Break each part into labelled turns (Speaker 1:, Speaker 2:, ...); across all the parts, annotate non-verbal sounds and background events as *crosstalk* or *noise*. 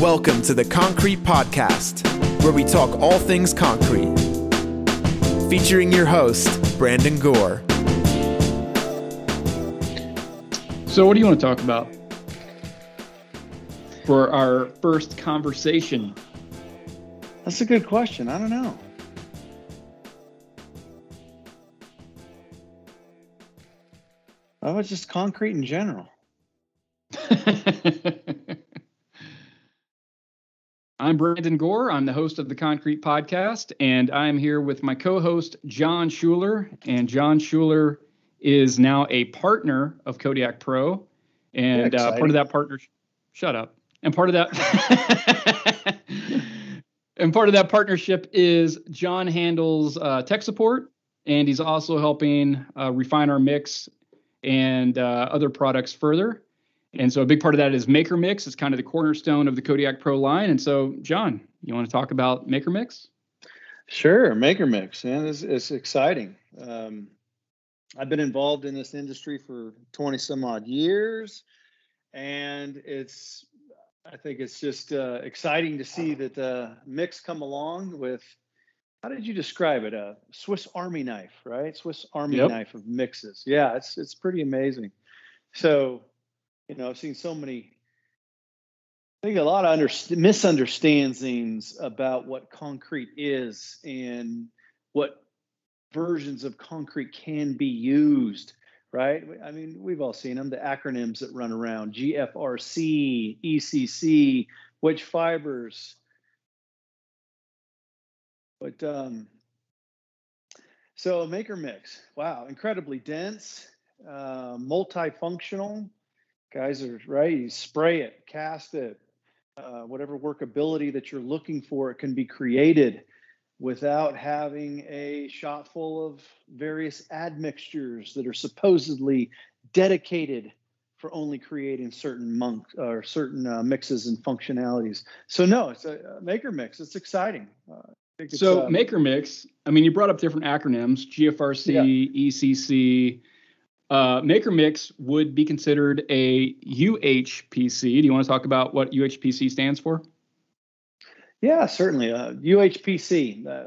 Speaker 1: Welcome to the Concrete Podcast, where we talk all things concrete. Featuring your host, Brandon Gore.
Speaker 2: So, what do you want to talk about for our first conversation?
Speaker 3: That's a good question. I don't know. I was just concrete in general. *laughs*
Speaker 2: I'm Brandon Gore. I'm the host of the Concrete Podcast, and I'm here with my co host, Jon Schuler. And Jon Schuler is now a partner of Kodiak Pro. And uh, part of that partnership, shut up. And part of that. *laughs* and part of that partnership is Jon handles uh, tech support, and he's also helping uh, refine our mix and uh, other products further. And so a big part of that is Maker Mix. It's kind of the cornerstone of the Kodiak Pro line. And so, Jon, you want to talk about Maker Mix?
Speaker 3: Sure, Maker Mix, man, it's, it's exciting. Um, I've been involved in this industry for 20 some odd years, and it's I think it's just uh, exciting to see that uh, Mix come along with. How did you describe it? A Swiss Army knife, right? Swiss Army yep. knife of mixes. Yeah, it's it's pretty amazing. So you know, I've seen so many. I think a lot of under, misunderstandings about what concrete is and what versions of concrete can be used. Right? I mean, we've all seen them. The acronyms that run around: GFRC, ECC, which fibers. But um, so maker mix, wow, incredibly dense, uh, multifunctional, guys are right you spray it cast it uh, whatever workability that you're looking for it can be created without having a shot full of various admixtures that are supposedly dedicated for only creating certain monk or certain uh, mixes and functionalities. So no it's a, a maker mix. It's exciting. Uh,
Speaker 2: it's, so uh, maker mix i mean you brought up different acronyms gfrc yeah. ecc uh, Maker Mix would be considered a UHPC. Do you want to talk about what UHPC stands for?
Speaker 3: Yeah, certainly. Uh, UHPC, uh,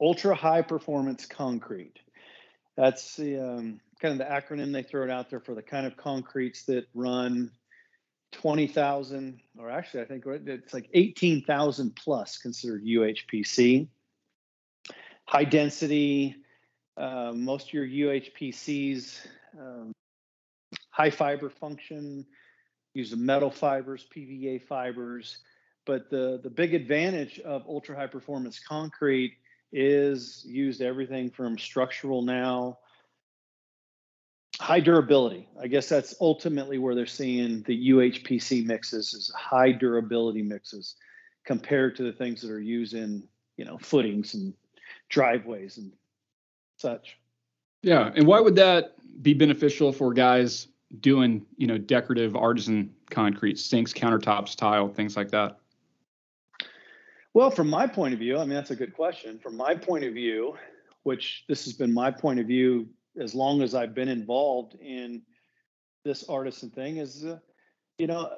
Speaker 3: Ultra High Performance Concrete. That's the um, kind of the acronym they throw it out there for the kind of concretes that run 20,000, or actually, I think it's like 18,000 plus considered UHPC. High density, uh, most of your UHPCs, um, high fiber function, use the metal fibers, PVA fibers. But the, the big advantage of ultra high performance concrete is used everything from structural now, high durability. I guess that's ultimately where they're seeing the UHPC mixes is high durability mixes compared to the things that are used in, you know, footings and driveways and such.
Speaker 2: Yeah, and why would that be beneficial for guys doing, you know, decorative artisan concrete, sinks, countertops, tile, things like that?
Speaker 3: Well, from my point of view, I mean that's a good question. From my point of view, which this has been my point of view as long as I've been involved in this artisan thing, is uh, you know,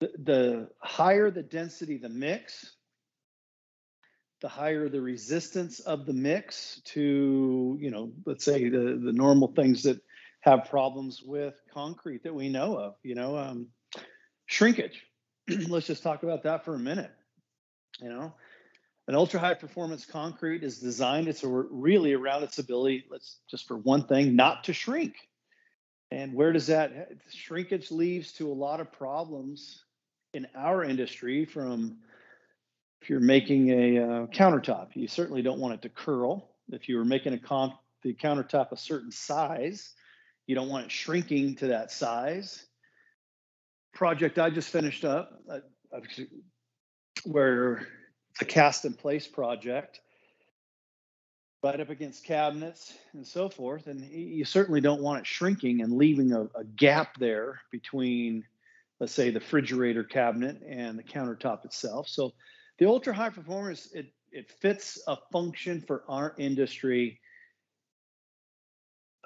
Speaker 3: the, the higher the density the mix, the higher the resistance of the mix to, you know, let's say the, the normal things that have problems with concrete that we know of, you know, um, shrinkage. *clears throat* let's just talk about that for a minute. You know, an ultra high performance concrete is designed, it's a, really around its ability, let's just for one thing, not to shrink. And where does that shrinkage leads to a lot of problems in our industry from if you're making a uh, countertop, you certainly don't want it to curl. If you were making a con- the countertop a certain size, you don't want it shrinking to that size. Project I just finished up, uh, where it's a cast in place project, right up against cabinets and so forth. And you certainly don't want it shrinking and leaving a, a gap there between, let's say, the refrigerator cabinet and the countertop itself. So the ultra high performance it it fits a function for our industry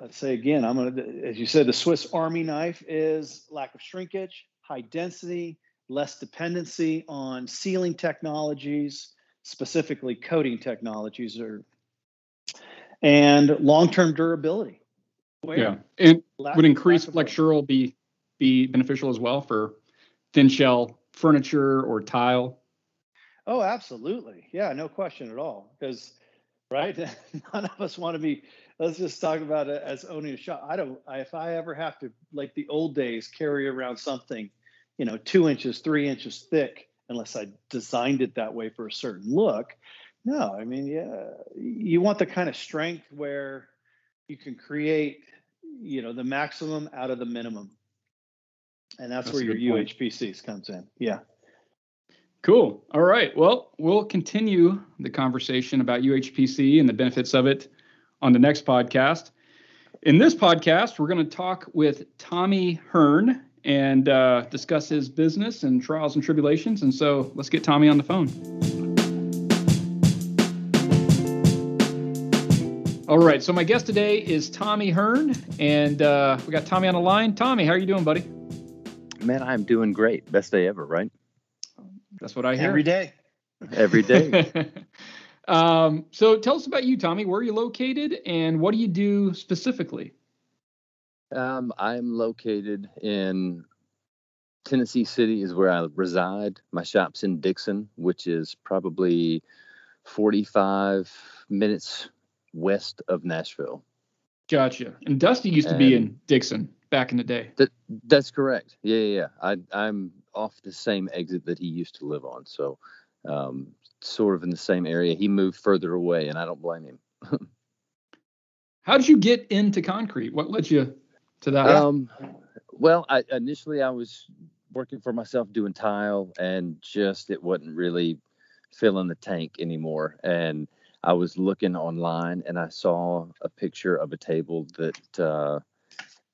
Speaker 3: I'd say again, I'm gonna, as you said, the Swiss Army knife is lack of shrinkage, high density, less dependency on sealing technologies, specifically coating technologies, or and long-term durability.
Speaker 2: Where yeah, and lack, would increased flexural be be beneficial as well for thin shell furniture or tile?
Speaker 3: Oh, absolutely. Yeah, no question at all. Because right, *laughs* none of us want to be. Let's just talk about it as owning a shop. I don't. I, if I ever have to, like the old days, carry around something, you know, two inches, three inches thick, unless I designed it that way for a certain look. No, I mean, yeah, you want the kind of strength where you can create, you know, the maximum out of the minimum. And that's, that's where your UHPCs comes in. Yeah.
Speaker 2: Cool. All right. Well, we'll continue the conversation about UHPC and the benefits of it on the next podcast. In this podcast, we're going to talk with Tommy Hearn and uh, discuss his business and trials and tribulations. And so let's get Tommy on the phone. All right. So my guest today is Tommy Hearn, and uh, we got Tommy on the line. Tommy, how are you doing, buddy?
Speaker 4: Man, I'm doing great. Best day ever, right?
Speaker 2: That's what I hear
Speaker 3: every day.
Speaker 4: Every day. *laughs*
Speaker 2: um, so tell us about you, Tommy. Where are you located, and what do you do specifically?
Speaker 4: Um, I'm located in Tennessee City, is where I reside. My shop's in Dickson, which is probably 45 minutes west of Nashville.
Speaker 2: Gotcha. And Dusty used and to be in Dickson back in the day.
Speaker 4: That that's correct. Yeah, yeah, yeah. I I'm off the same exit that he used to live on, so um, sort of in the same area. He moved further away, and I don't blame him. *laughs*
Speaker 2: How did you get into concrete? What led you to that?
Speaker 4: Um, well, I, initially I was working for myself doing tile, and just it wasn't really filling the tank anymore. And I was looking online, and I saw a picture of a table that uh,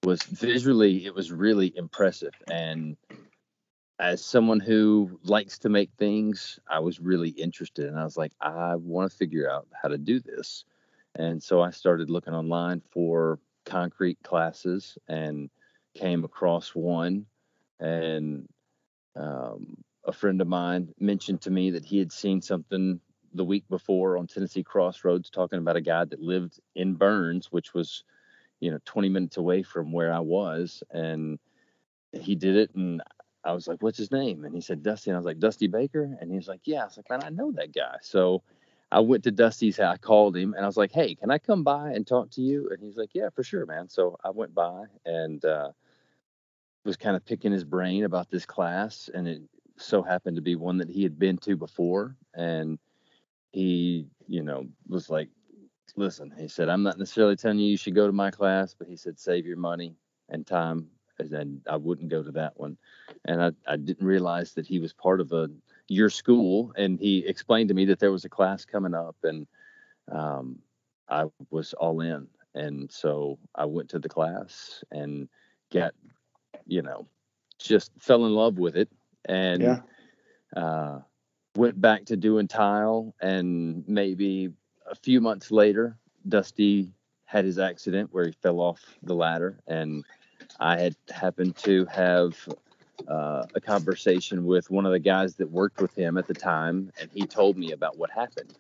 Speaker 4: was visually it was really impressive. And as someone who likes to make things, I was really interested, and I was like, I want to figure out how to do this. And so I started looking online for concrete classes and came across one and um, a friend of mine mentioned to me that he had seen something the week before on Tennessee Crossroads talking about a guy that lived in Burns, which was, you know, 20 minutes away from where I was. And he did it. And I was like, what's his name? And he said, Dusty. And I was like, Dusty Baker? And he was like, yeah. I was like, man, I know that guy. So I went to Dusty's house. I called him and I was like, "Hey, can I come by and talk to you?" And he's like, "Yeah, for sure, man." So I went by and uh, was kind of picking his brain about this class, and it so happened to be one that he had been to before, and he, you know, was like, "Listen," he said, "I'm not necessarily telling you you should go to my class, but he said save your money and time." And then I wouldn't go to that one, and I, I didn't realize that he was part of a your school and he explained to me that there was a class coming up and um, I was all in. And so I went to the class and got, you know, just fell in love with it and yeah. uh, went back to doing tile. And maybe a few months later, Dusty had his accident where he fell off the ladder. And I had happened to have uh, a conversation with one of the guys that worked with him at the time, and he told me about what happened.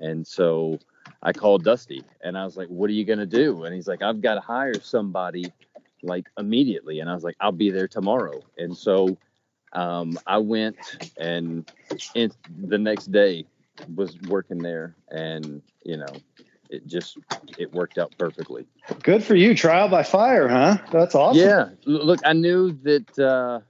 Speaker 4: And so I called Dusty and I was like, What are you going to do? And he's like, I've got to hire somebody like immediately. And I was like, I'll be there tomorrow. And so um, I went and in, the next day was working there and, you know, it just it worked out perfectly.
Speaker 3: Good for you, trial by fire, huh? That's awesome.
Speaker 4: Yeah, look, I knew that uh,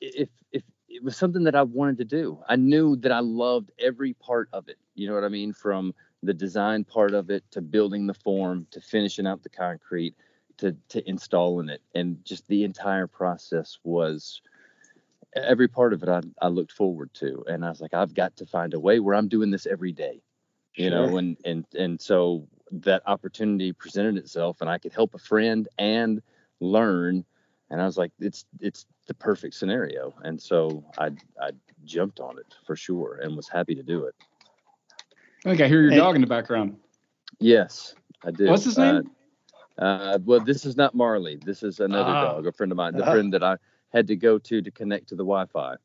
Speaker 4: if if it was something that I wanted to do, I knew that I loved every part of it. You know what I mean? From the design part of it to building the form to finishing out the concrete to to installing it, and just the entire process was every part of it I, I looked forward to and i was like i've got to find a way where i'm doing this every day you sure. know and and and so that opportunity presented itself and i could help a friend and learn. And i was like it's it's the perfect scenario. And so i i jumped on it for sure and was happy to do it.
Speaker 2: I think i hear your hey. dog in the background.
Speaker 4: Yes i did
Speaker 2: what's his name?
Speaker 4: Uh, uh, well this is not marley. This is another uh, dog a friend of mine the uh, friend that i had to go to to connect to the Wi-Fi.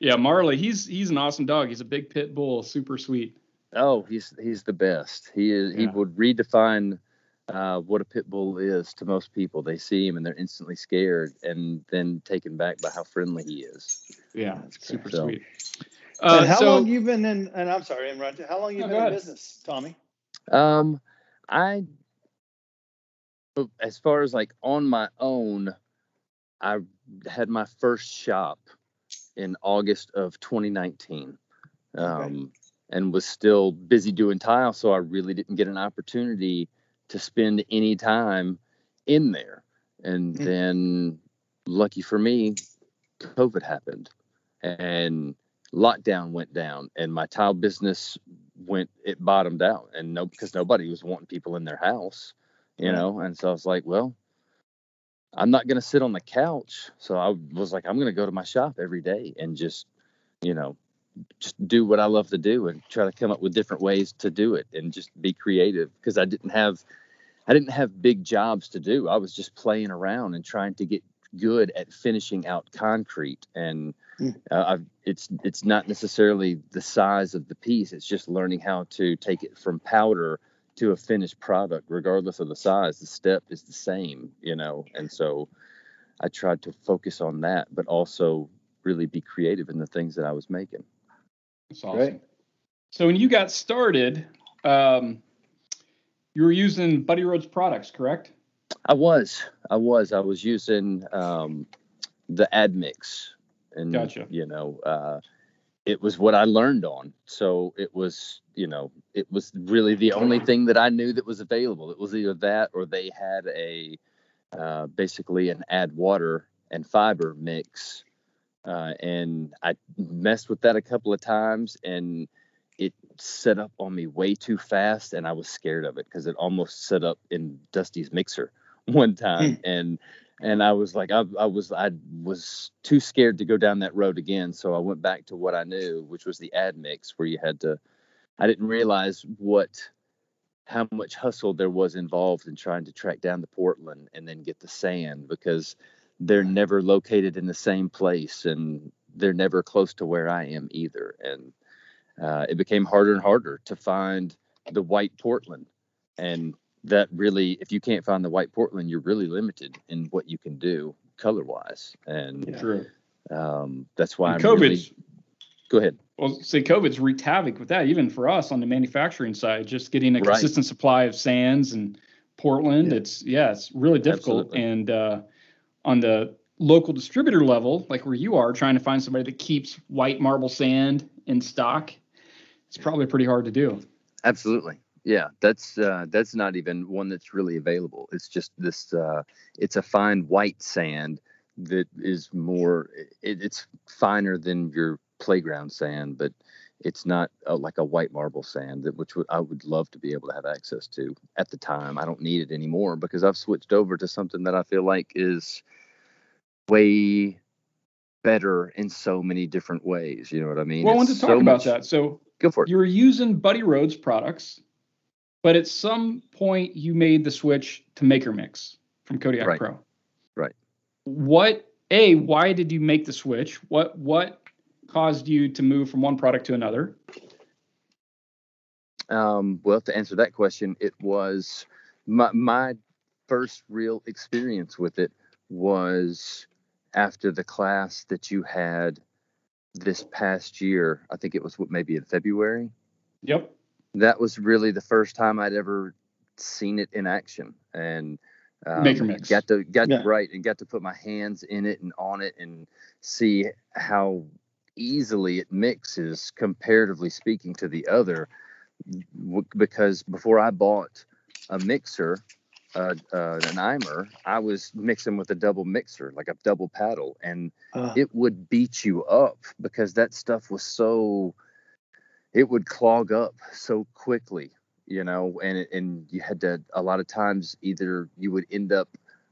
Speaker 2: Yeah, Marley, he's he's an awesome dog. He's a big pit bull, super sweet.
Speaker 4: Oh, he's he's the best. He is. He would redefine uh, what a pit bull is to most people. They see him and they're instantly scared, and then taken back by how friendly he is.
Speaker 2: Yeah,
Speaker 3: That's
Speaker 2: super
Speaker 4: So-
Speaker 2: sweet. Uh,
Speaker 3: how
Speaker 2: so,
Speaker 3: long you been in? And I'm sorry, I'm right. How long you
Speaker 2: No,
Speaker 3: been in
Speaker 2: ahead.
Speaker 3: business, Tommy?
Speaker 4: Um, I, as far as like on my own, I had my first shop in August of 2019. Um, and was still busy doing tile, so I really didn't get an opportunity to spend any time in there. And
Speaker 3: Mm.
Speaker 4: then, lucky for me, COVID happened, and lockdown went down, and my tile business went it bottomed out, and no because nobody was wanting people in their house, you
Speaker 3: Right.
Speaker 4: know. And so I was like, well, I'm not gonna sit on the couch. So I was like, I'm gonna go to my shop every day and just, you know, just do what I love to do and try to come up with different ways to do it and just be creative because I didn't have I didn't have big jobs to do. I was just playing around and trying to get good at finishing out concrete and
Speaker 3: Mm.
Speaker 4: uh, I've, it's it's not necessarily the size of the piece it's just learning how to take it from powder to a finished product regardless of the size the step is the same you know and so I tried to focus on that but also really be creative in the things that I was making
Speaker 2: That's awesome.
Speaker 3: Great.
Speaker 2: So when you got started, um, you were using Buddy Rhodes products, correct?
Speaker 4: I was, I was, I was using um, the Admix, and
Speaker 2: Gotcha.
Speaker 4: you know, uh, it was what I learned on. So it was, you know, it was really the only thing that I knew that was available. It was either that or they had a uh, basically an add water and fiber mix, uh, and I messed with that a couple of times and. It set up on me way too fast, and I was scared of it because it almost set up in Dusty's mixer *laughs* one time and and I was like I, I was I was too scared to go down that road again. So I went back to what I knew which was the ad mix where you had to I didn't realize what how much hustle there was involved in trying to track down the Portland and then get the sand because they're never located in the same place and they're never close to where I am either. And uh, it became harder and harder to find the white Portland. And that really if you can't find the white portland you're really limited in what you can do color wise and
Speaker 2: True.
Speaker 4: um, that's why
Speaker 2: And
Speaker 4: I'm
Speaker 2: COVID's
Speaker 4: really, go ahead
Speaker 2: well, say COVID's wreaked havoc with that, even for us on the manufacturing side, just getting a
Speaker 4: Right.
Speaker 2: consistent supply of sands and Portland.
Speaker 3: Yeah.
Speaker 2: It's yeah, it's really difficult.
Speaker 4: Absolutely.
Speaker 2: And uh, on the local distributor level, like where you are, trying to find somebody that keeps white marble sand in stock, it's probably pretty hard to do.
Speaker 4: absolutely yeah that's uh, that's not even one that's really available it's just this uh, it's a fine white sand that is more it, it's finer than your playground sand but it's not uh, like a white marble sand that which would, I would love to be able to have access to at the time. I don't need it anymore because I've switched over to something that I feel like is way better in so many different ways. You know what I mean?
Speaker 2: well, I wanted
Speaker 4: It's
Speaker 2: to talk
Speaker 4: so
Speaker 2: about
Speaker 4: much-
Speaker 2: that. So
Speaker 4: Go for it.
Speaker 2: you were using Buddy Rhodes products, but at some point you made the switch to Maker Mix from Kodiak
Speaker 4: Right.
Speaker 2: Pro.
Speaker 4: Right.
Speaker 2: What a why did you make the switch? What what caused you to move from one product to another?
Speaker 4: Um, well, to answer that question, it was my my first real experience with it was after the class that you had this past year. I think it was what maybe in February.
Speaker 2: Yep.
Speaker 4: That was really the first time I'd ever seen it in action, and um,
Speaker 2: Maker Mix.
Speaker 4: got to got
Speaker 3: Yeah.
Speaker 4: right and got to put my hands in it and on it and see how easily it mixes comparatively speaking to the other because before I bought a mixer, uh, uh, an Imer, I was mixing with a double mixer, like a double paddle, and
Speaker 3: Uh,
Speaker 4: it would beat you up because that stuff was so, it would clog up so quickly, you know, and and you had to a lot of times either you would end up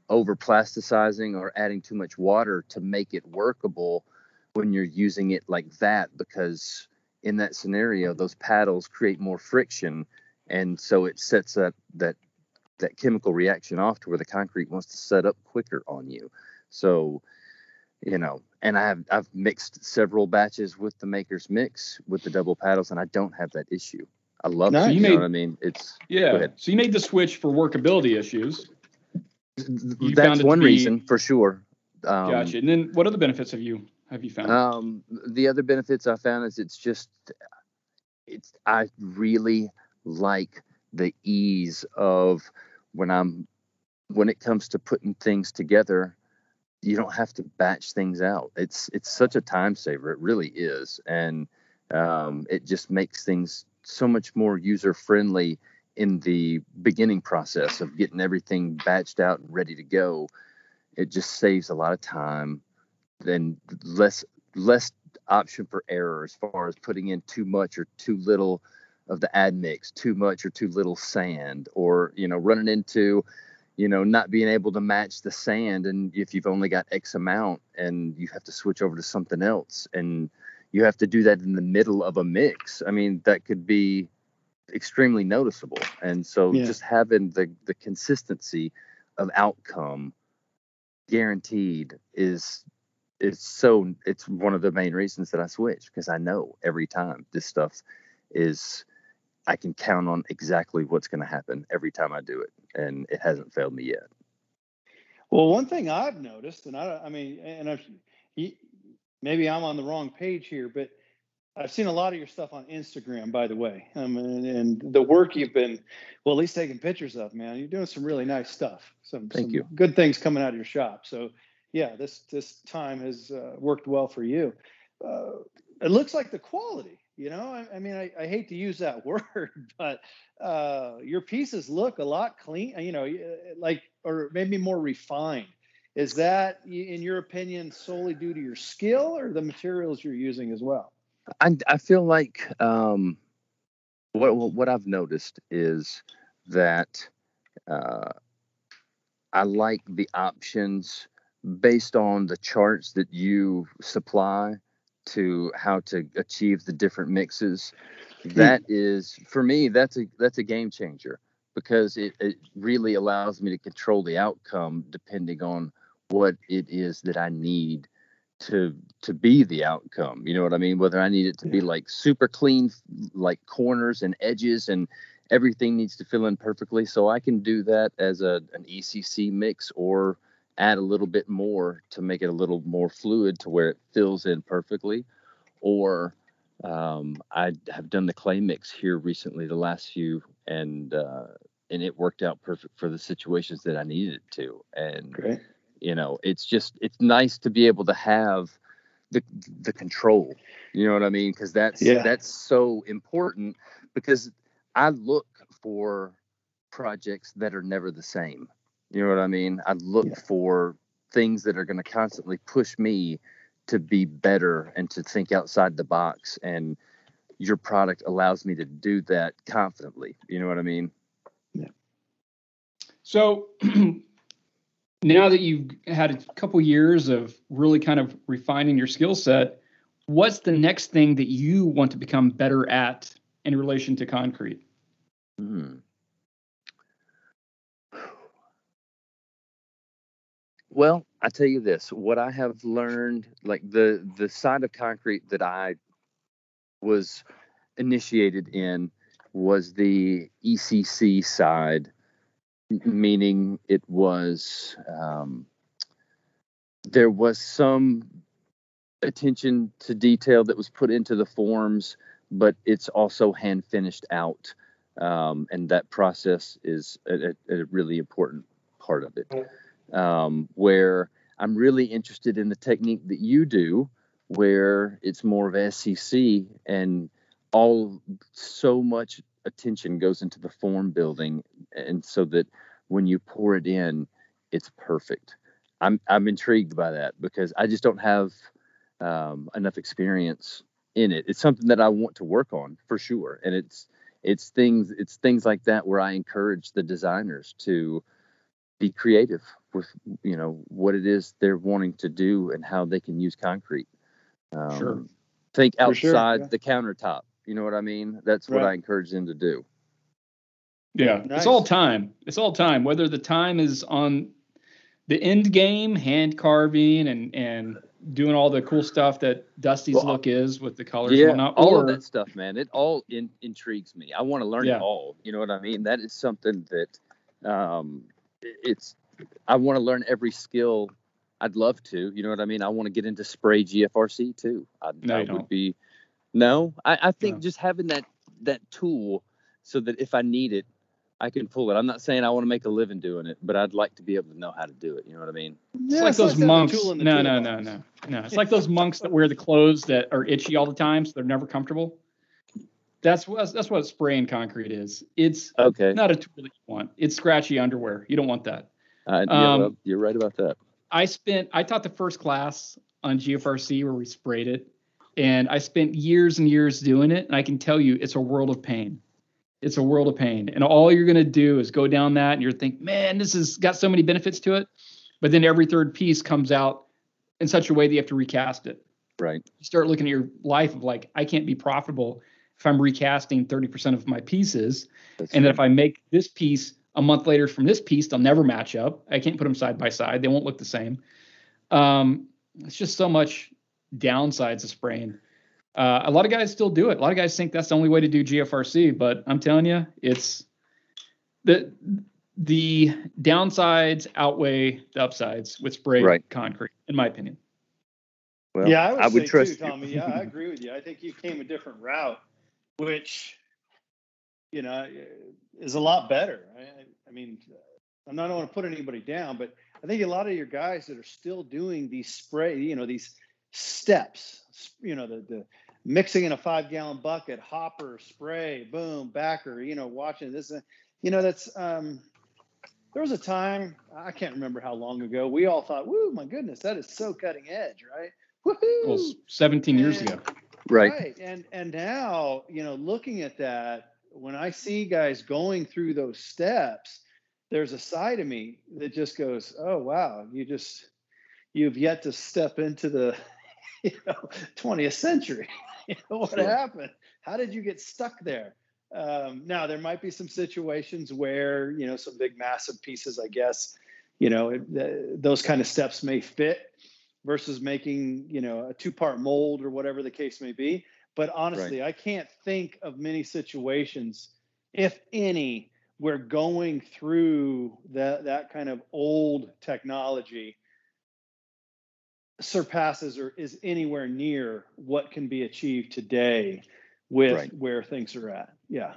Speaker 4: over plasticizing or adding too much water to make it workable when you're using it like that because in that scenario those paddles create more friction and so it sets up that that chemical reaction off to where the concrete wants to set up quicker on you. So, you know, and I have I've mixed several batches with the maker's mix with the double paddles, and I don't have that issue. I love
Speaker 2: Nice.
Speaker 4: it.
Speaker 2: You
Speaker 4: You,
Speaker 2: made-
Speaker 4: know what I mean? It's
Speaker 2: Yeah. So you made the switch for workability issues. found
Speaker 4: that's one
Speaker 2: be-
Speaker 4: reason for sure. Um,
Speaker 2: Gotcha. And then what other benefits have you have you found?
Speaker 4: Um, the other benefits I found is it's just, it's I really like the ease of when I'm when it comes to putting things together. You don't have to batch things out. It's it's such a time saver. It really is, and um, it just makes things so much more user friendly in the beginning process of getting everything batched out and ready to go. It just saves a lot of time then less less option for error as far as putting in too much or too little of the admix, too much or too little sand, or you know running into you know not being able to match the sand, and if you've only got X amount and you have to switch over to something else, and you have to do that in the middle of a mix. I mean that could be extremely noticeable, and so
Speaker 3: Yeah.
Speaker 4: just having the the consistency of outcome guaranteed is it's so it's one of the main reasons that I switch because I know every time this stuff is I can count on exactly what's going to happen every time I do it and it hasn't failed me yet.
Speaker 3: Well, one thing I've noticed, and I, I mean, and I've, maybe I'm on the wrong page here, but I've seen a lot of your stuff on Instagram, by the way. Um, and, and the work you've been, well, at least taking pictures of, man. You're doing some really nice stuff. Some,
Speaker 4: Thank
Speaker 3: some
Speaker 4: you.
Speaker 3: good things coming out of your shop. So, yeah, this this time has uh, worked well for you. Uh, it looks like the quality. You know, I, I mean, I, I hate to use that *laughs* word, but uh, your pieces look a lot clean. You know, like or maybe more refined. Is that, in your opinion, solely due to your skill or the materials you're using as well?
Speaker 4: I, I feel like um, what what I've noticed is that uh, I like the options based on the charts that you supply to how to achieve the different mixes. Hmm. That is for me that's a that's a game changer because it, it really allows me to control the outcome depending on what it is that I need to to be the outcome. You know what I mean? Whether I need it to be like super clean, like corners and edges, and everything needs to fill in perfectly. So I can do that as a an ECC mix, or add a little bit more to make it a little more fluid to where it fills in perfectly. Or um, I have done the clay mix here recently, the last few, and uh, and it worked out perfect for the situations that I needed it to. And
Speaker 3: Great.
Speaker 4: you know it's just it's nice to be able to have the the control you know what i mean because that's
Speaker 3: Yeah.
Speaker 4: that's so important because i look for projects that are never the same you know what i mean i look
Speaker 3: Yeah.
Speaker 4: for things that are going to constantly push me to be better and to think outside the box and your product allows me to do that confidently you know what i mean Yeah.
Speaker 2: So *clears throat* now that you've had a couple years of really kind of refining your skill set, what's the next thing that you want to become better at in relation to concrete?
Speaker 4: Hmm. Well, I tell you this, what I have learned, like the the side of concrete that I was initiated in was the ECC side, meaning it was um, there was some attention to detail that was put into the forms, but it's also hand finished out um, and that process is a, a, a really important part of it. Um, where I'm really interested in the technique that you do, where it's more of SEC and all so much attention goes into the form building, and so that when you pour it in, it's perfect. I'm I'm intrigued by that because I just don't have um, enough experience in it. It's something that I want to work on for sure, and it's it's things it's things like that where I encourage the designers to be creative with you know what it is they're wanting to do and how they can use concrete. Um,
Speaker 2: Sure.
Speaker 4: Think
Speaker 3: For sure,
Speaker 4: outside
Speaker 3: yeah.
Speaker 4: the countertop. You know what I mean? That's what
Speaker 3: Right.
Speaker 4: I encourage them to do.
Speaker 2: Yeah, nice. it's all time. It's all time. Whether the time is on the end game, hand carving and and doing all the cool stuff that Dusty's well, look is with the colors.
Speaker 4: Yeah, whatnot, all or, of that stuff, man. It all in, intrigues me. I want to learn yeah. it all. You know what I mean? That is something that um, it's. I want to learn every skill. I'd love to. You know what I mean? I want to get into spray GFRC too. I, no, would don't. be. No, I, I think no. just having that that tool so that if I need it, I can pull it. I'm not saying I want to make a living doing it, but I'd like to be able to know how to do it. You know what I mean?
Speaker 2: It's like it's those like monks. No, no, no, no, no, no. It's like those monks that wear the clothes that are itchy all the time, so they're never comfortable. That's what that's what spraying concrete is. It's okay. Not a tool that you want. It's scratchy underwear. You don't want that.
Speaker 4: Uh, yeah, um, well, you're right about that.
Speaker 2: I spent. I taught the first class on GFRC where we sprayed it, and I spent years and years doing it. And I can tell you, it's a world of pain it's a world of pain. And all you're going to do is go down that and you're think, man, this has got so many benefits to it. But then every third piece comes out in such a way that you have to recast it.
Speaker 4: Right.
Speaker 2: You start looking at your life of like, I can't be profitable if I'm recasting 30% of my pieces. That's and right. that if I make this piece a month later from this piece, they'll never match up. I can't put them side by side. They won't look the same. Um, it's just so much downsides of spraying. Uh, a lot of guys still do it. A lot of guys think that's the only way to do GFRC, but I'm telling you, it's the the downsides outweigh the upsides with spray right. concrete, in my opinion.
Speaker 3: Well, yeah, I would, I would trust too, Tommy. Yeah, I agree with you. I think you came a different route, which you know is a lot better. I, I mean, I'm not going to put anybody down, but I think a lot of your guys that are still doing these spray, you know, these steps, you know, the the mixing in a five gallon bucket, hopper, spray, boom, backer, you know, watching this. You know, that's, um, there was a time, I can't remember how long ago, we all thought, whoo, my goodness, that is so cutting edge, right?
Speaker 2: Woohoo! Well, 17 and, years ago.
Speaker 4: Right. right.
Speaker 3: And, and now, you know, looking at that, when I see guys going through those steps, there's a side of me that just goes, oh, wow, you just, you've yet to step into the, *laughs* you know, 20th century. *laughs* you know, what sure. happened? How did you get stuck there? Um, now there might be some situations where you know some big massive pieces. I guess you know it, those kind of steps may fit versus making you know a two part mold or whatever the case may be. But honestly, right. I can't think of many situations, if any, where going through that that kind of old technology surpasses or is anywhere near what can be achieved today with right. where things are at. Yeah.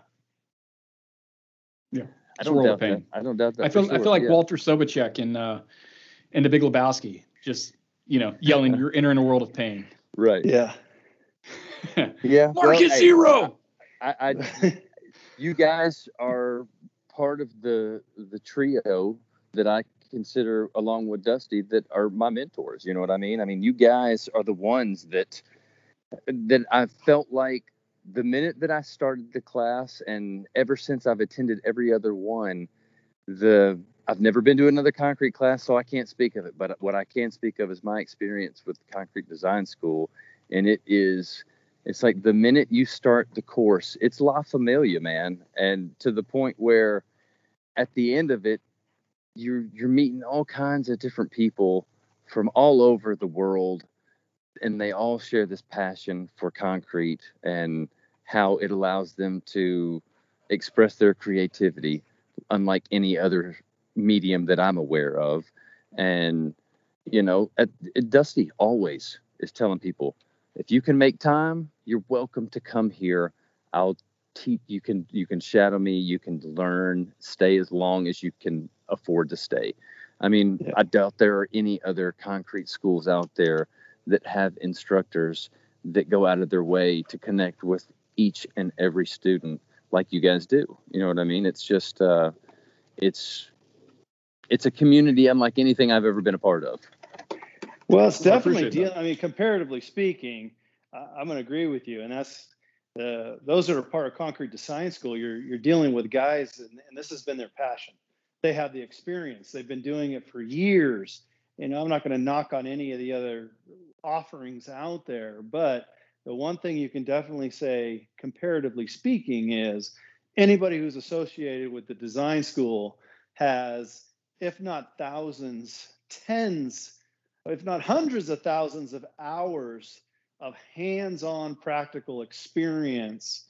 Speaker 2: Yeah.
Speaker 4: I don't doubt that. I don't doubt that.
Speaker 2: I feel sure. I feel like yeah. Walter Sobchak in uh in the Big Lebowski, just you know, yelling, "You're entering a world of pain."
Speaker 4: Right.
Speaker 3: Yeah. *laughs*
Speaker 4: yeah.
Speaker 2: Market well, zero.
Speaker 4: I, I, I you guys are part of the the trio that I consider along with Dusty that are my mentors. You know what I mean? I mean, you guys are the ones that that I felt like the minute that I started the class and ever since I've attended every other one, the I've never been to another concrete class, so I can't speak of it. But what I can speak of is my experience with concrete design school, and it is it's like the minute you start the course, it's La Familia, man, and to the point where at the end of it, you're you're meeting all kinds of different people from all over the world and they all share this passion for concrete and how it allows them to express their creativity unlike any other medium that I'm aware of. And you know at, at Dusty always is telling people if you can make time you're welcome to come here. I'll teach you can you can shadow me you can learn stay as long as you can afford to stay. I mean yeah. i doubt there are any other concrete schools out there that have instructors that go out of their way to connect with each and every student like you guys do. You know what i mean? It's just uh it's it's a community unlike anything i've ever been a part of
Speaker 3: well it's *laughs* definitely deal i mean comparatively speaking i'm going to agree with you and that's the those that are part of concrete design school you're you're dealing with guys and, and, this has been their passion. They have the experience they've been doing it for years you know i'm not going to knock on any of the other offerings out there but the one thing you can definitely say comparatively speaking is anybody who's associated with the design school has, if not thousands, tens, if not hundreds of thousands of hours of hands on practical experience.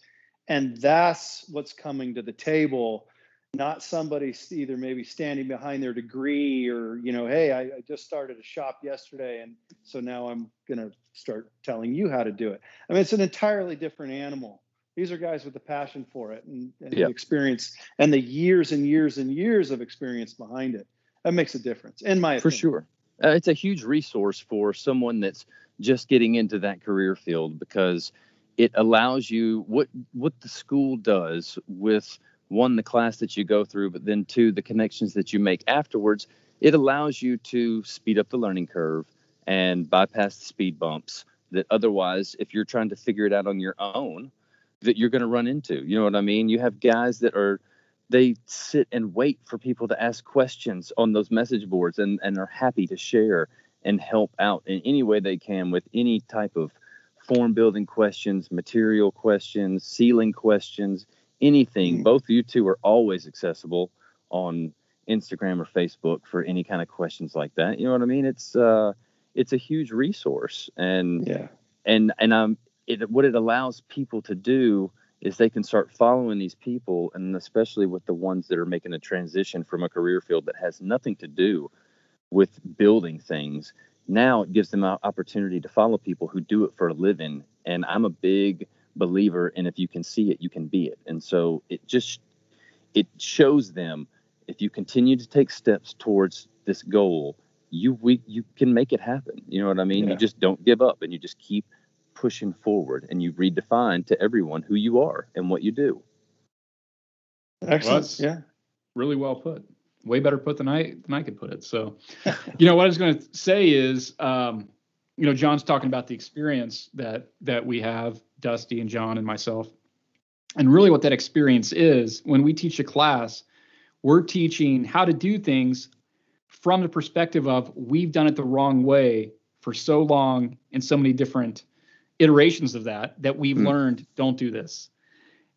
Speaker 3: And that's what's coming to the table not somebody either maybe standing behind their degree or you know hey I, I, just started a shop yesterday and so now i'm going to start telling you how to do it i mean it's an entirely different animal these are guys with the passion for it and, and the experience and the years and years and years of experience behind it that makes a difference in my opinion.
Speaker 4: for
Speaker 3: opinion.
Speaker 4: sure uh, it's a huge resource for someone that's just getting into that career field because it allows you what what the school does with one the class that you go through but then two the connections that you make afterwards it allows you to speed up the learning curve and bypass the speed bumps that otherwise if you're trying to figure it out on your own that you're going to run into. You know what i mean? You have guys that are they sit and wait for people to ask questions on those message boards and, and are happy to share and help out in any way they can with any type of form building questions material questions sealing questions anything, mm-hmm. both of you two are always accessible on Instagram or Facebook for any kind of questions like that. You know what I mean? It's uh, it's a huge resource, and
Speaker 3: yeah,
Speaker 4: and and um, it what it allows people to do is they can start following these people, and especially with the ones that are making a transition from a career field that has nothing to do with building things. Now it gives them an opportunity to follow people who do it for a living, and I'm a big believer and if you can see it you can be it and so it just it shows them if you continue to take steps towards this goal you we you can make it happen you know what i mean yeah. you just don't give up and you just keep pushing forward and you redefine to everyone who you are and what you do.
Speaker 3: Excellent. Well, yeah.
Speaker 2: really well put. Way better put than i than i could put it. So *laughs* you know what i was going to say is um you know, Jon's talking about the experience that that we have, Dusty and Jon and myself. And really what that experience is, when we teach a class, we're teaching how to do things from the perspective of we've done it the wrong way for so long and so many different iterations of that that we've mm. learned don't do this.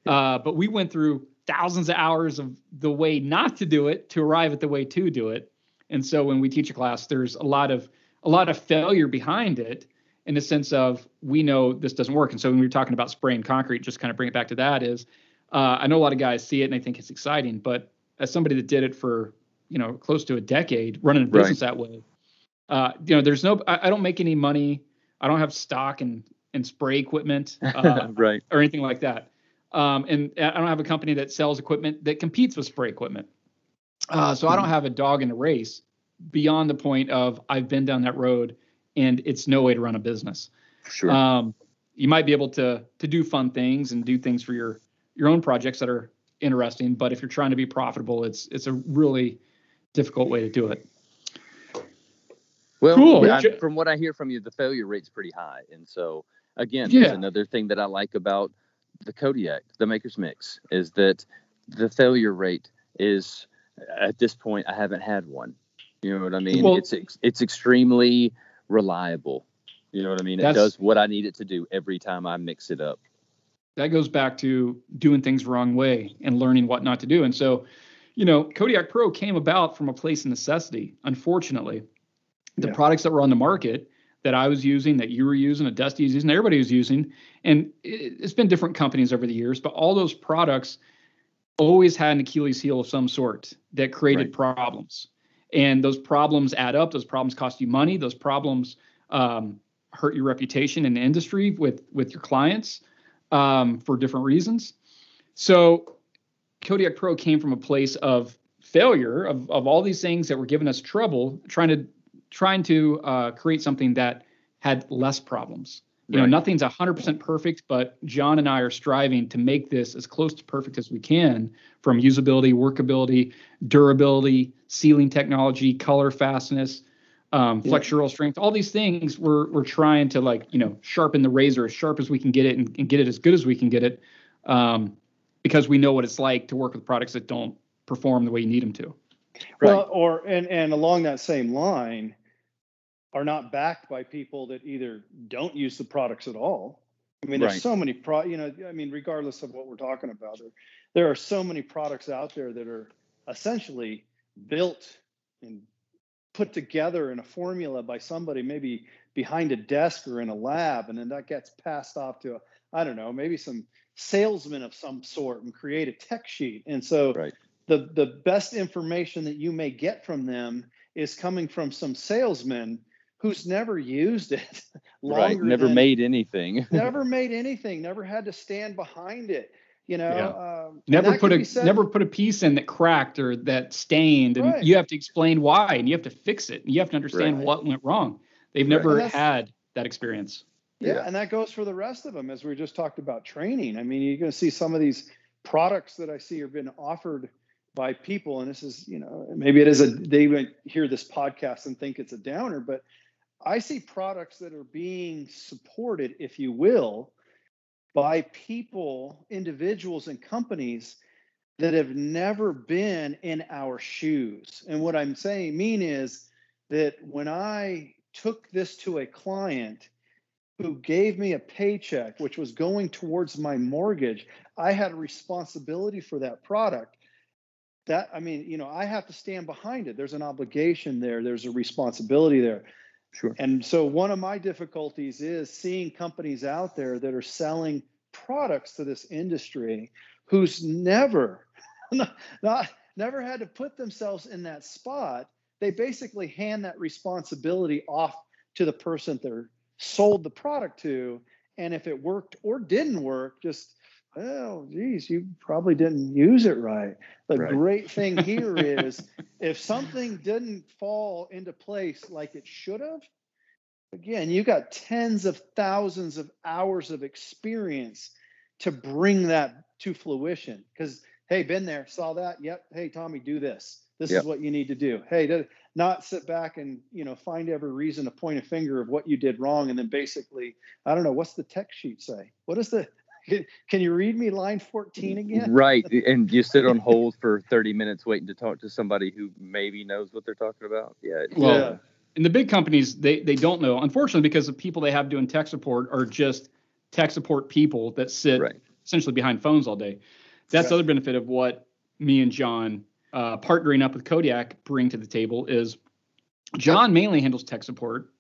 Speaker 2: Uh, but we went through thousands of hours of the way not to do it to arrive at the way to do it. And so when we teach a class, there's a lot of a lot of failure behind it in the sense of we know this doesn't work. And so when we are talking about spraying concrete, just kind of bring it back to that is uh, I know a lot of guys see it and they think it's exciting, but as somebody that did it for you know close to a decade, running a business right. that way, uh, you know, there's no I, I, don't make any money. I don't have stock and and spray equipment, *laughs* uh,
Speaker 4: right,
Speaker 2: or anything like that. Um, and I don't have a company that sells equipment that competes with spray equipment. Uh, so I don't hmm. have a dog in the race beyond the point of I've been down that road and it's no way to run a business.
Speaker 4: Sure.
Speaker 2: Um, you might be able to to do fun things and do things for your your own projects that are interesting, but if you're trying to be profitable, it's it's a really difficult way to do it.
Speaker 4: Well, cool. I, from what I hear from you, the failure rate's pretty high, and so again, yeah. that's another thing that I like about the Kodiak, the Maker's Mix, is that the failure rate is at this point I haven't had one. You know what I mean? Well, it's it's extremely reliable. You know what I mean? It does what I need it to do every time I mix it up.
Speaker 2: That goes back to doing things wrong way and learning what not to do. And so, you know, Kodiak Pro came about from a place of necessity. Unfortunately, the yeah. products that were on the market that I was using, that you were using, that Dusty was using, everybody was using, and it's been different companies over the years, but all those products always had an Achilles heel of some sort that created right. problems. And those problems add up. Those problems cost you money. Those problems um, hurt your reputation in the industry with with your clients um, for different reasons. So kodiak pro came from a place of failure of, of all these things that were giving us trouble trying to trying to uh, create something that had less problems you right. know nothing's 100% perfect but jon and i are striving to make this as close to perfect as we can from usability workability durability sealing technology color fastness um, yeah. flexural strength all these things we're, we're trying to like you know sharpen the razor as sharp as we can get it and, and get it as good as we can get it um, because we know what it's like to work with products that don't perform the way you need them to
Speaker 3: right. well or and and along that same line are not backed by people that either don't use the products at all. I mean, there's right. so many pro, you know, I mean, regardless of what we're talking about, there are so many products out there that are essentially built and put together in a formula by somebody maybe behind a desk or in a lab and then that gets passed off to I don't know maybe some salesman of some sort and create a tech sheet and so
Speaker 4: right.
Speaker 3: the the best information that you may get from them is coming from some salesman who's never used it *laughs*
Speaker 4: right never
Speaker 3: than,
Speaker 4: made anything *laughs*
Speaker 3: never made anything never had to stand behind it you know yeah. um,
Speaker 2: never put a said, never put a piece in that cracked or that stained and right. you have to explain why and you have to fix it and you have to understand right. what went wrong they've never had that experience
Speaker 3: yeah, yeah, and that goes for the rest of them as we just talked about training i mean you're going to see some of these products that i see are being offered by people and this is you know maybe it is a they might hear this podcast and think it's a downer but i see products that are being supported if you will by people, individuals, and companies that have never been in our shoes. And what I'm saying mean is that when I took this to a client who gave me a paycheck which was going towards my mortgage, I had a responsibility for that product. That I mean, you know, I have to stand behind it. There's an obligation there, there's a responsibility there.
Speaker 4: Sure.
Speaker 3: And so one of my difficulties is seeing companies out there that are selling products to this industry who's never *laughs* not, never had to put themselves in that spot. They basically hand that responsibility off to the person they're sold the product to. And if it worked or didn't work, just well, geez, you probably didn't use it right. The right. great thing here *laughs* is if something didn't fall into place like it should have, again, you got tens of thousands of hours of experience to bring that to fruition. Because, hey, been there, saw that. Yep. Hey, Tommy, do this. This yep. is what you need to do. Hey, not sit back and you know find every reason to point a finger of what you did wrong, and then basically, I don't know, what's the tech sheet say? What is the can you read me line 14 again?
Speaker 4: Right. *laughs* And you sit on hold for 30 minutes waiting to talk to somebody who maybe knows what they're talking about. Yeah.
Speaker 2: Well, yeah. and the big companies, they, they don't know, unfortunately, because the people they have doing tech support are just tech support people that sit right. essentially behind phones all day. That's the other benefit of what me and Jon uh, partnering up with Kodiak bring to the table is Jon mainly handles tech support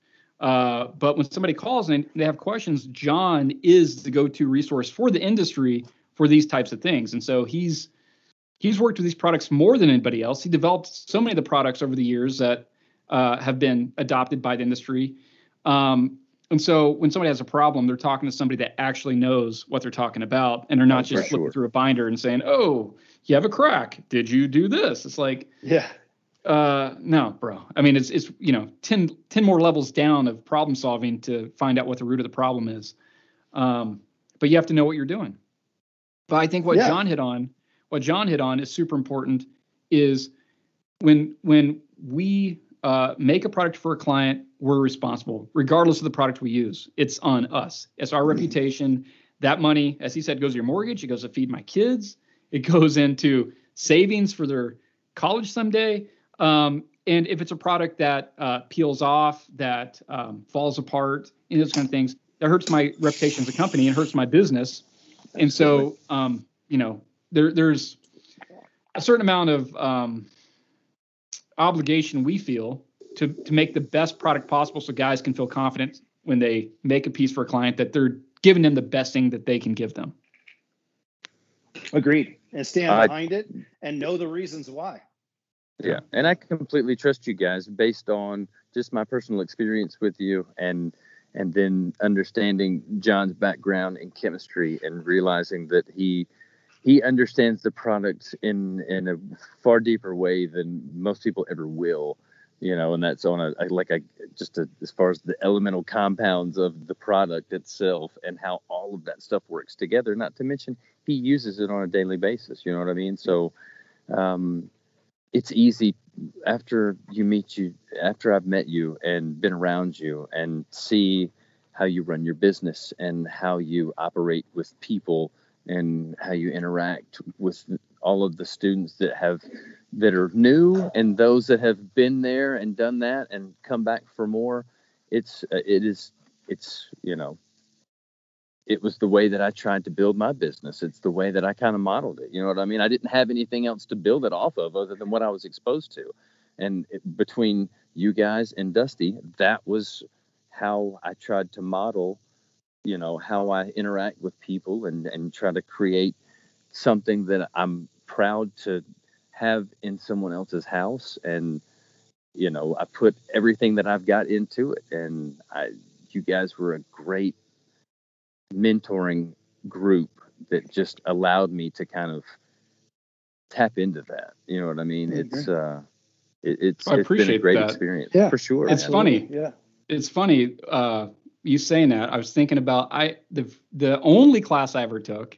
Speaker 2: uh, but when somebody calls and they have questions, Jon is the go-to resource for the industry for these types of things. And so he's he's worked with these products more than anybody else. He developed so many of the products over the years that uh, have been adopted by the industry. Um, and so when somebody has a problem, they're talking to somebody that actually knows what they're talking about, and they're not just flipping sure. through a binder and saying, "Oh, you have a crack. Did you do this?" It's like,
Speaker 3: yeah,
Speaker 2: uh, no, bro. I mean, it's it's you know 10, 10 more levels down of problem solving to find out what the root of the problem is. Um, but you have to know what you're doing. But I think what yeah. Jon hit on, what Jon hit on is super important. Is when when we uh, make a product for a client, we're responsible, regardless of the product we use. It's on us. It's our mm-hmm. reputation. That money, as he said, goes to your mortgage. It goes to feed my kids. It goes into savings for their college someday. Um, and if it's a product that uh, peels off, that um, falls apart, and those kind of things, that hurts my reputation as a company and hurts my business. And so, um, you know, there, there's a certain amount of um, obligation we feel to to make the best product possible, so guys can feel confident when they make a piece for a client that they're giving them the best thing that they can give them.
Speaker 3: Agreed, and stand behind it and know the reasons why.
Speaker 4: Yeah, and I completely trust you guys based on just my personal experience with you and and then understanding Jon's background in chemistry and realizing that he he understands the product in in a far deeper way than most people ever will you know and that's on a like a just a, as far as the elemental compounds of the product itself and how all of that stuff works together not to mention he uses it on a daily basis you know what i mean? So um it's easy after you meet you after I've met you and been around you and see how you run your business and how you operate with people and how you interact with all of the students that have that are new and those that have been there and done that and come back for more. It's uh, it is it's you know it was the way that I tried to build my business. It's the way that I kind of modeled it. You know what I mean? I didn't have anything else to build it off of other than what I was exposed to. And it, between you guys and Dusty, that was how I tried to model, you know, how I interact with people and, and try to create something that I'm proud to have in someone else's house. And, you know, I put everything that I've got into it. And I, you guys were a great mentoring group that just allowed me to kind of tap into that. You know what I mean?
Speaker 3: Mm-hmm.
Speaker 4: It's uh, it, it's
Speaker 2: I
Speaker 4: it's been a
Speaker 2: appreciate
Speaker 4: great
Speaker 2: that.
Speaker 4: experience
Speaker 3: Yeah.
Speaker 4: for sure.
Speaker 2: It's
Speaker 4: man.
Speaker 2: funny.
Speaker 3: Yeah.
Speaker 2: It's funny uh, you saying that. I was thinking about I the the only class I ever took,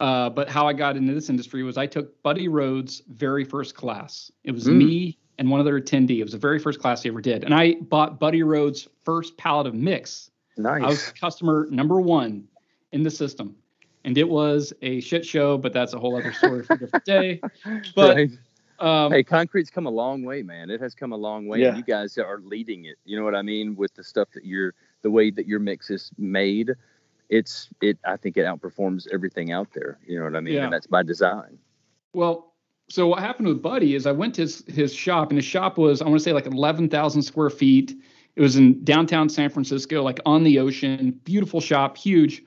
Speaker 2: uh, but how I got into this industry was I took Buddy Rhodes' very first class. It was
Speaker 4: Mm.
Speaker 2: me and one other attendee. It was the very first class he ever did, and I bought Buddy Rhodes' first pallet of mix.
Speaker 4: Nice.
Speaker 2: I was customer number one in the system, and it was a shit show. But that's a whole other story for a different day. *laughs* But
Speaker 4: Right.
Speaker 2: um,
Speaker 4: hey, concrete's come a long way, man. It has come a long way.
Speaker 3: Yeah.
Speaker 4: And you guys are leading it. You know what I mean? With the stuff that you're, the way that your mix is made, it's it. I think it outperforms everything out there. You know what I mean?
Speaker 2: Yeah.
Speaker 4: And that's by design.
Speaker 2: Well, so what happened with Buddy is I went to his, his shop, and his shop was I want to say like eleven thousand square feet. It was in downtown San Francisco, like on the ocean. Beautiful shop, huge.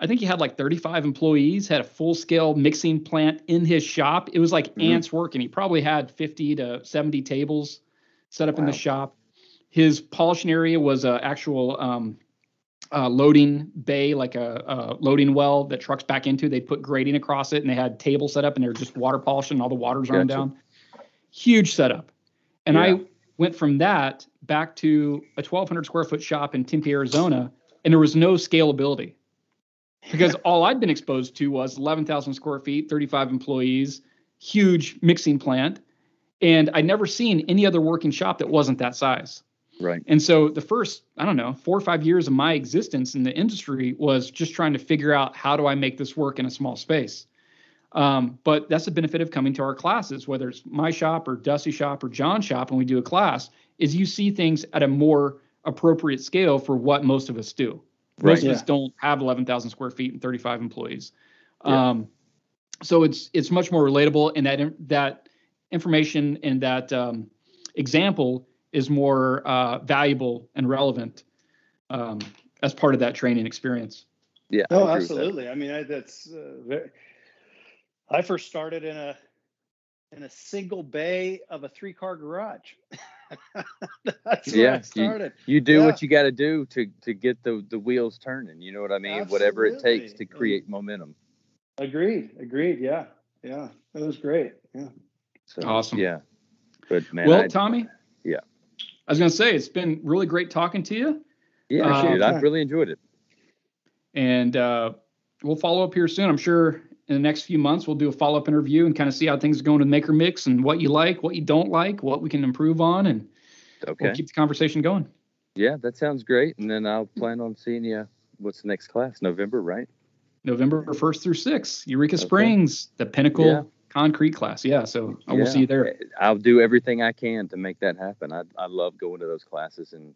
Speaker 2: I think he had like 35 employees, had a full scale mixing plant in his shop. It was like
Speaker 4: Mhm.
Speaker 2: ants working. He probably had 50 to 70 tables set up in the shop. His polishing area was a actual um, uh, loading bay, like a, a loading well that trucks back into. They put grading across it, and they had tables set up, and they were just water polishing. All the water's running
Speaker 4: Gotcha.
Speaker 2: down. Huge setup. And
Speaker 4: Yeah.
Speaker 2: I went from that back to a 1,200 square foot shop in Tempe, Arizona, and there was no scalability because *laughs* all I'd been exposed to was 11,000 square feet, 35 employees, huge mixing plant, and I'd never seen any other working shop that wasn't that size.
Speaker 4: Right.
Speaker 2: And so the first, I don't know, four or five years of my existence in the industry was just trying to figure out how do I make this work in a small space. Um, but that's the benefit of coming to our classes, whether it's my shop or Dusty shop or Jon's shop, and we do a class, is you see things at a more appropriate scale for what most of us do. Most
Speaker 4: Right.
Speaker 2: of us don't have 11,000 square feet and 35 employees.
Speaker 4: Yeah.
Speaker 2: Um, so it's it's much more relatable, and that that information and that um, example is more uh, valuable and relevant um, as part of that training experience.
Speaker 4: Yeah. I
Speaker 3: No,
Speaker 4: agree with that.
Speaker 3: absolutely. I mean, I, that's uh, very. I first started in a in a single bay of a three car garage. *laughs* that's where
Speaker 4: Yeah,
Speaker 3: I
Speaker 4: you-
Speaker 3: started.
Speaker 4: You do
Speaker 3: Yeah.
Speaker 4: what you got to do to to get the the wheels turning. You know what I mean? Whatever it takes to
Speaker 3: Absolutely.
Speaker 4: create momentum.
Speaker 3: Agreed. Agreed. Yeah. Yeah. It was great. Yeah.
Speaker 4: So,
Speaker 2: Awesome.
Speaker 4: Yeah. But man,
Speaker 2: well,
Speaker 4: I,
Speaker 2: Tommy.
Speaker 4: yeah.
Speaker 2: I was going to say it's been really great talking to you,
Speaker 4: yeah,
Speaker 2: uh,
Speaker 4: appreciate it. I've really enjoyed it.
Speaker 2: and uh, we'll follow up here soon. I'm sure in the next few months we'll do a follow up interview and kind of see how things are going with Maker Mix and what you like, what you don't like, what we can improve on, and
Speaker 4: Okay.
Speaker 2: we'll keep the conversation going.
Speaker 4: Yeah, that sounds great. And then I'll plan on seeing you. What's the next class? November, right?
Speaker 2: November 1st through 6th, Eureka
Speaker 4: Okay.
Speaker 2: Springs, the Pinnacle
Speaker 4: Yeah.
Speaker 2: Concrete class. Yeah, so I will
Speaker 4: Yeah.
Speaker 2: see you there.
Speaker 4: I'll do everything I can to make that happen. I I love going to those classes and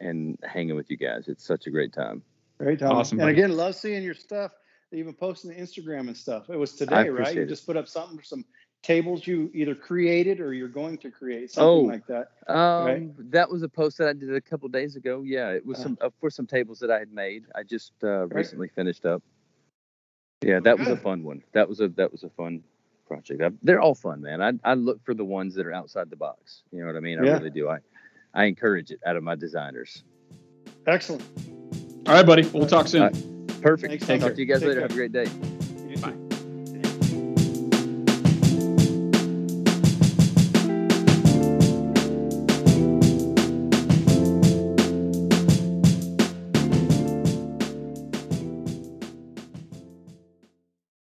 Speaker 4: and hanging with you guys. It's such a great time.
Speaker 3: Great time.
Speaker 2: Awesome,
Speaker 3: And
Speaker 2: buddy.
Speaker 3: again, love seeing your stuff. Even posting the Instagram and stuff. It was today, right? You
Speaker 4: it.
Speaker 3: just put up something, for some tables you either created or you're going to create, something
Speaker 4: Oh.
Speaker 3: like that.
Speaker 4: Um,
Speaker 3: Right.
Speaker 4: that was a post that I did a couple days ago. Yeah, it was
Speaker 3: Uh.
Speaker 4: some uh, for some tables that I had made. I just uh,
Speaker 3: Right.
Speaker 4: recently finished up. Yeah, that was a fun one. That was a that was a fun project. I, they're all fun, man. I I look for the ones that are outside the box. You know what I mean? I
Speaker 3: Yeah.
Speaker 4: really do. I I encourage it out of my designers.
Speaker 3: Excellent.
Speaker 2: All right, buddy. We'll talk soon.
Speaker 4: Perfect.
Speaker 3: Thanks,
Speaker 4: Talk to you guys
Speaker 3: Take
Speaker 4: later.
Speaker 3: care.
Speaker 4: Have a great day.